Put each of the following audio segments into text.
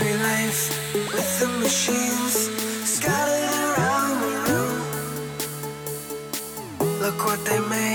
happy life with the machines scattered around the room. Look what they made.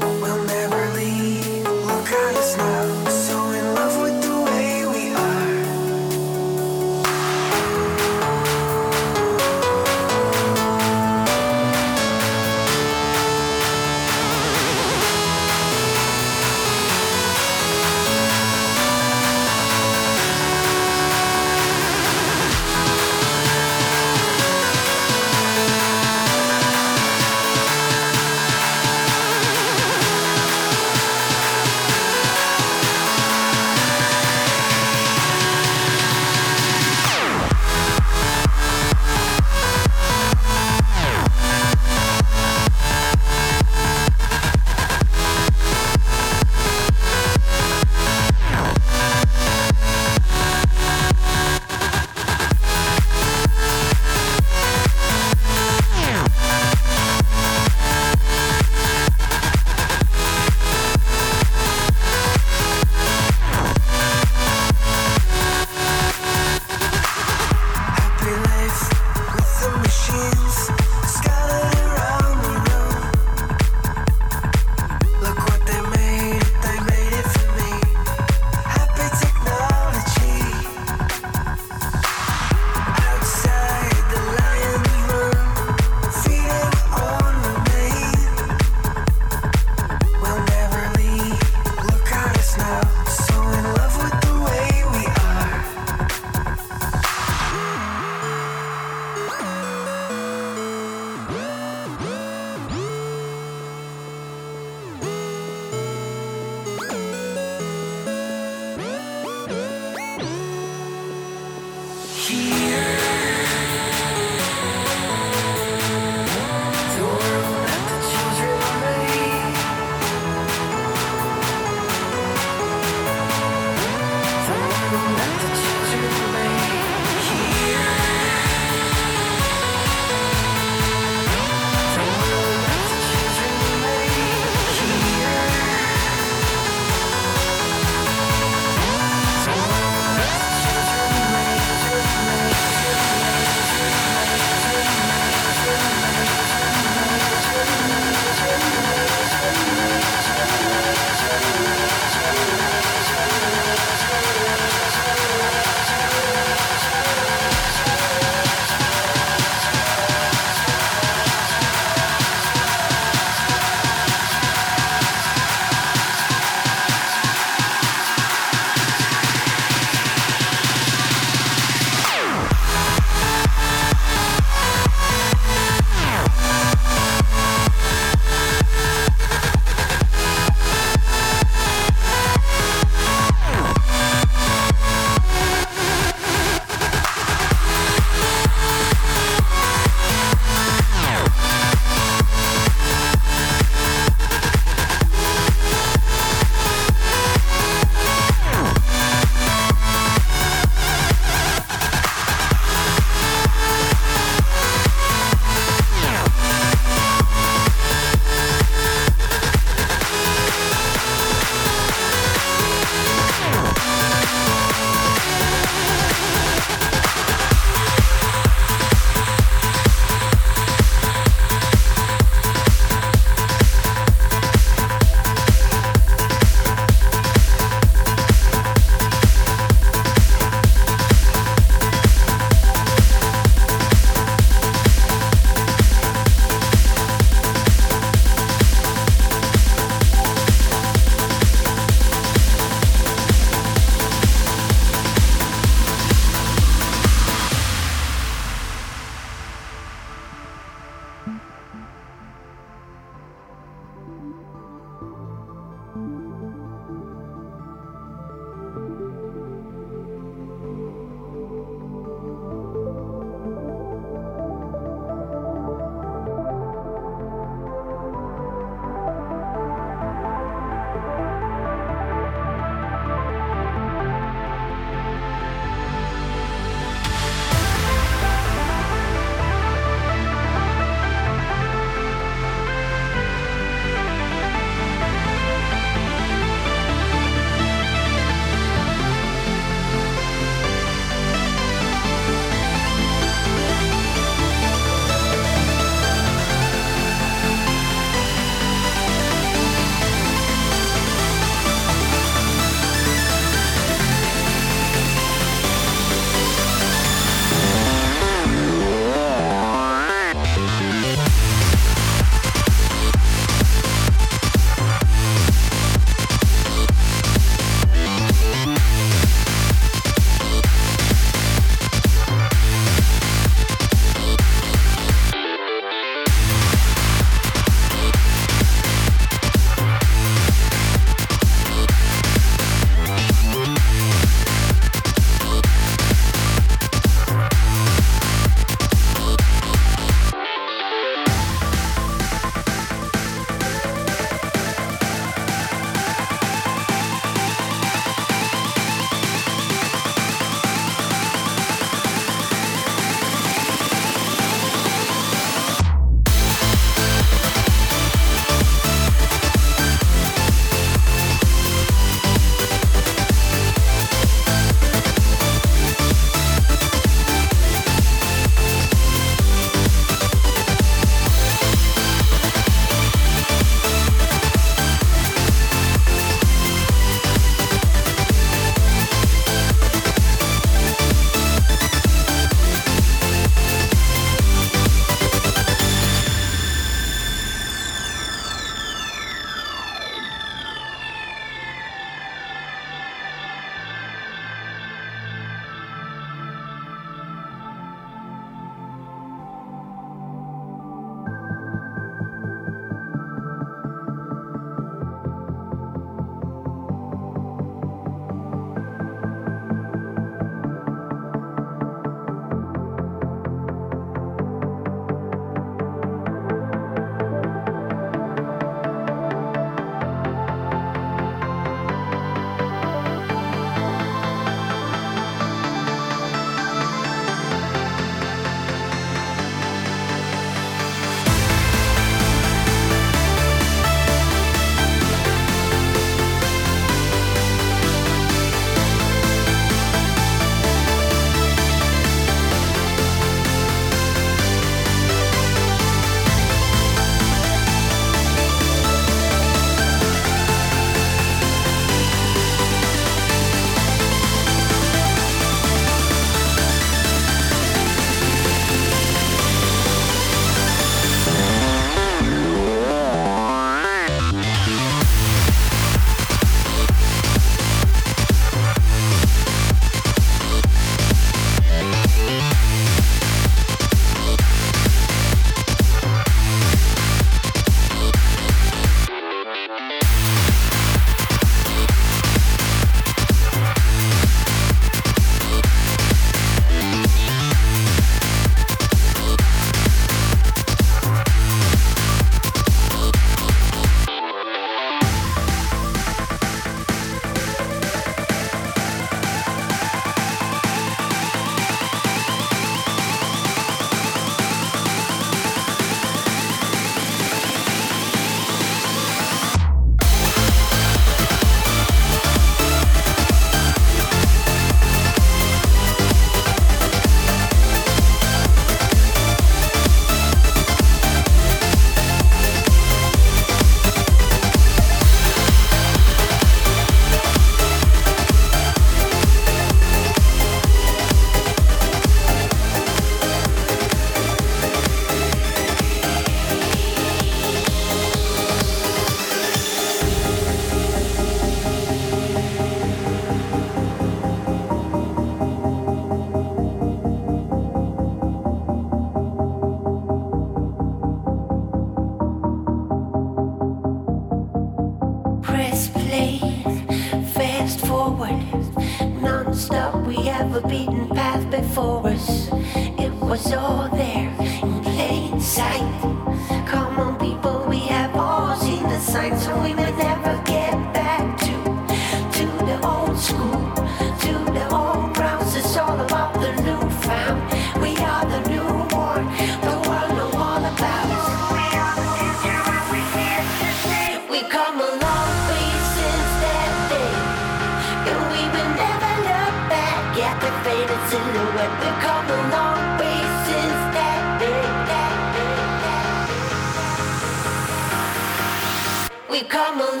Come a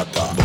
Matar.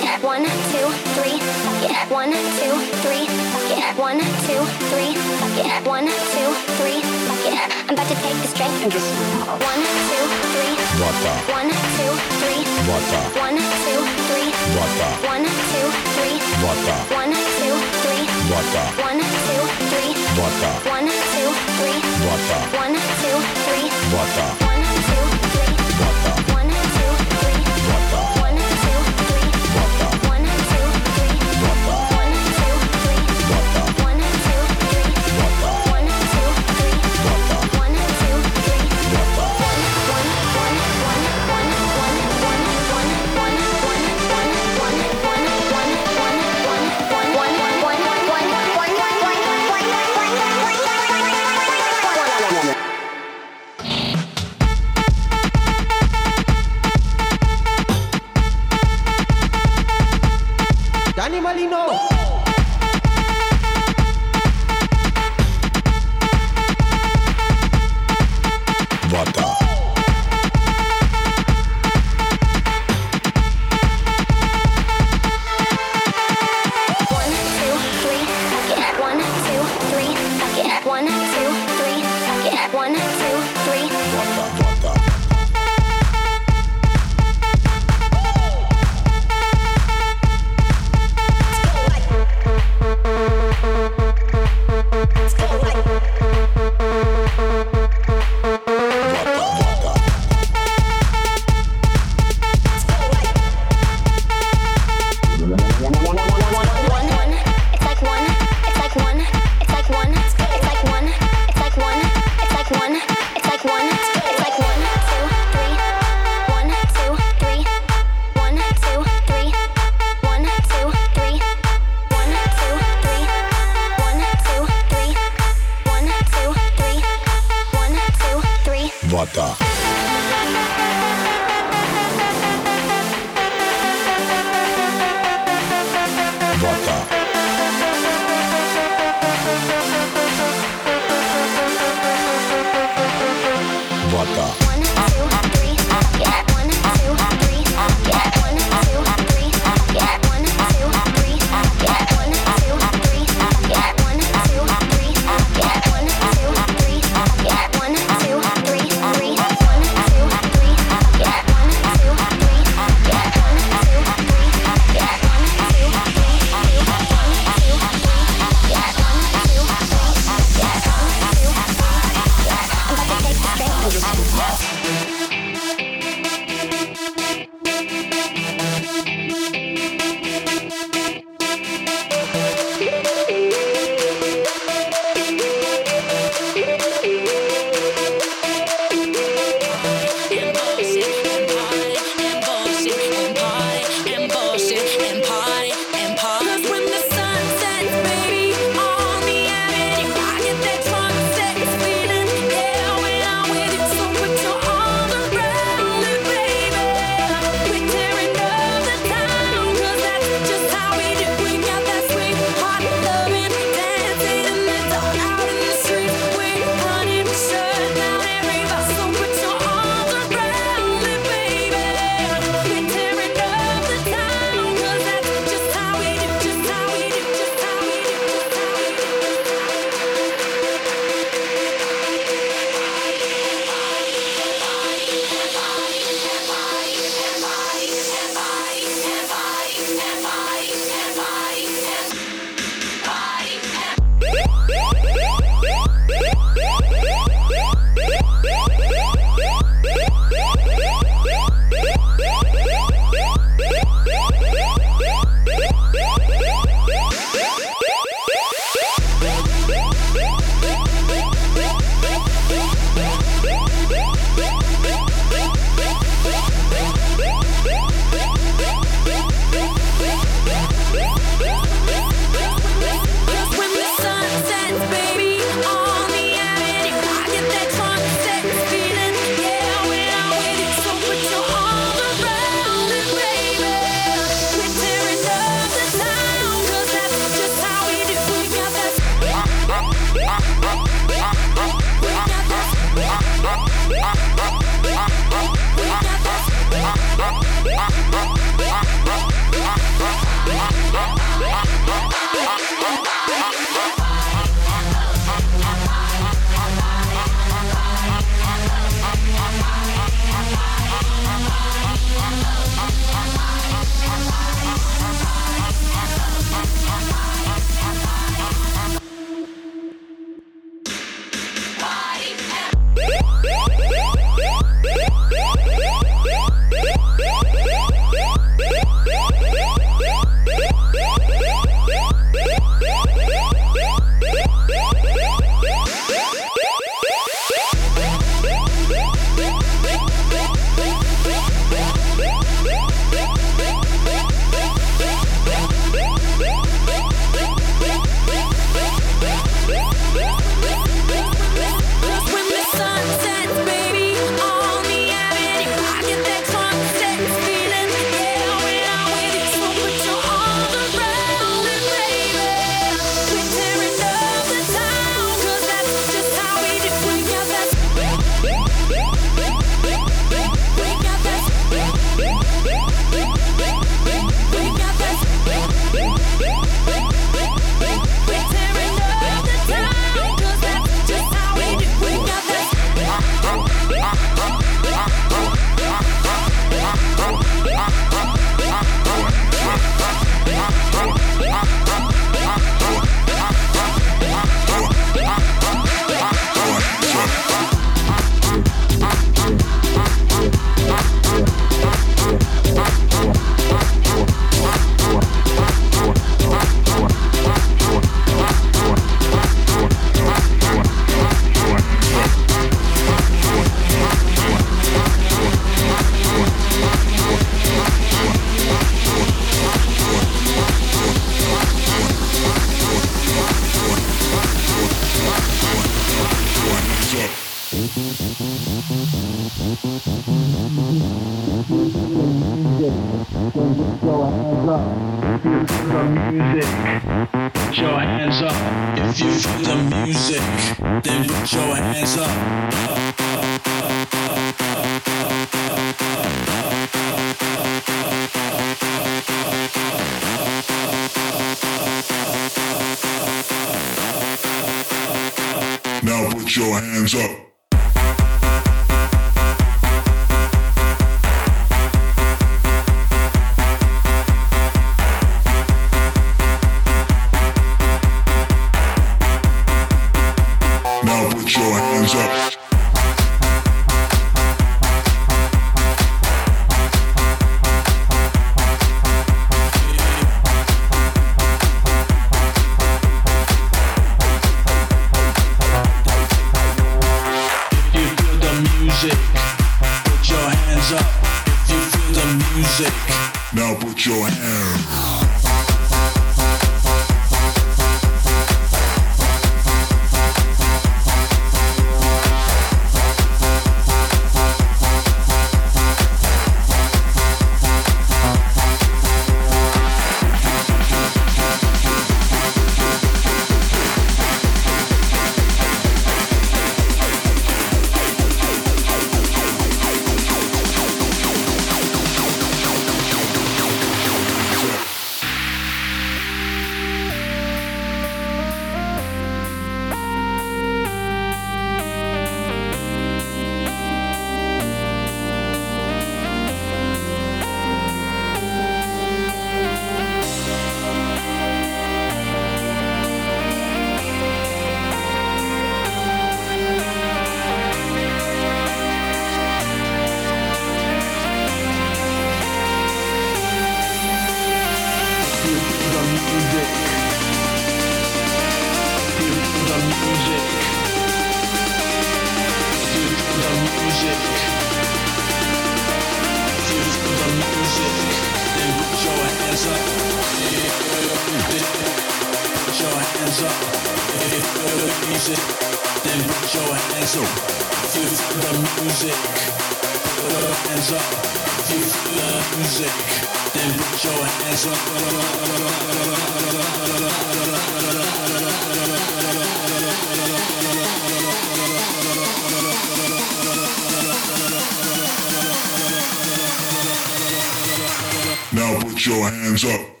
Your hands up.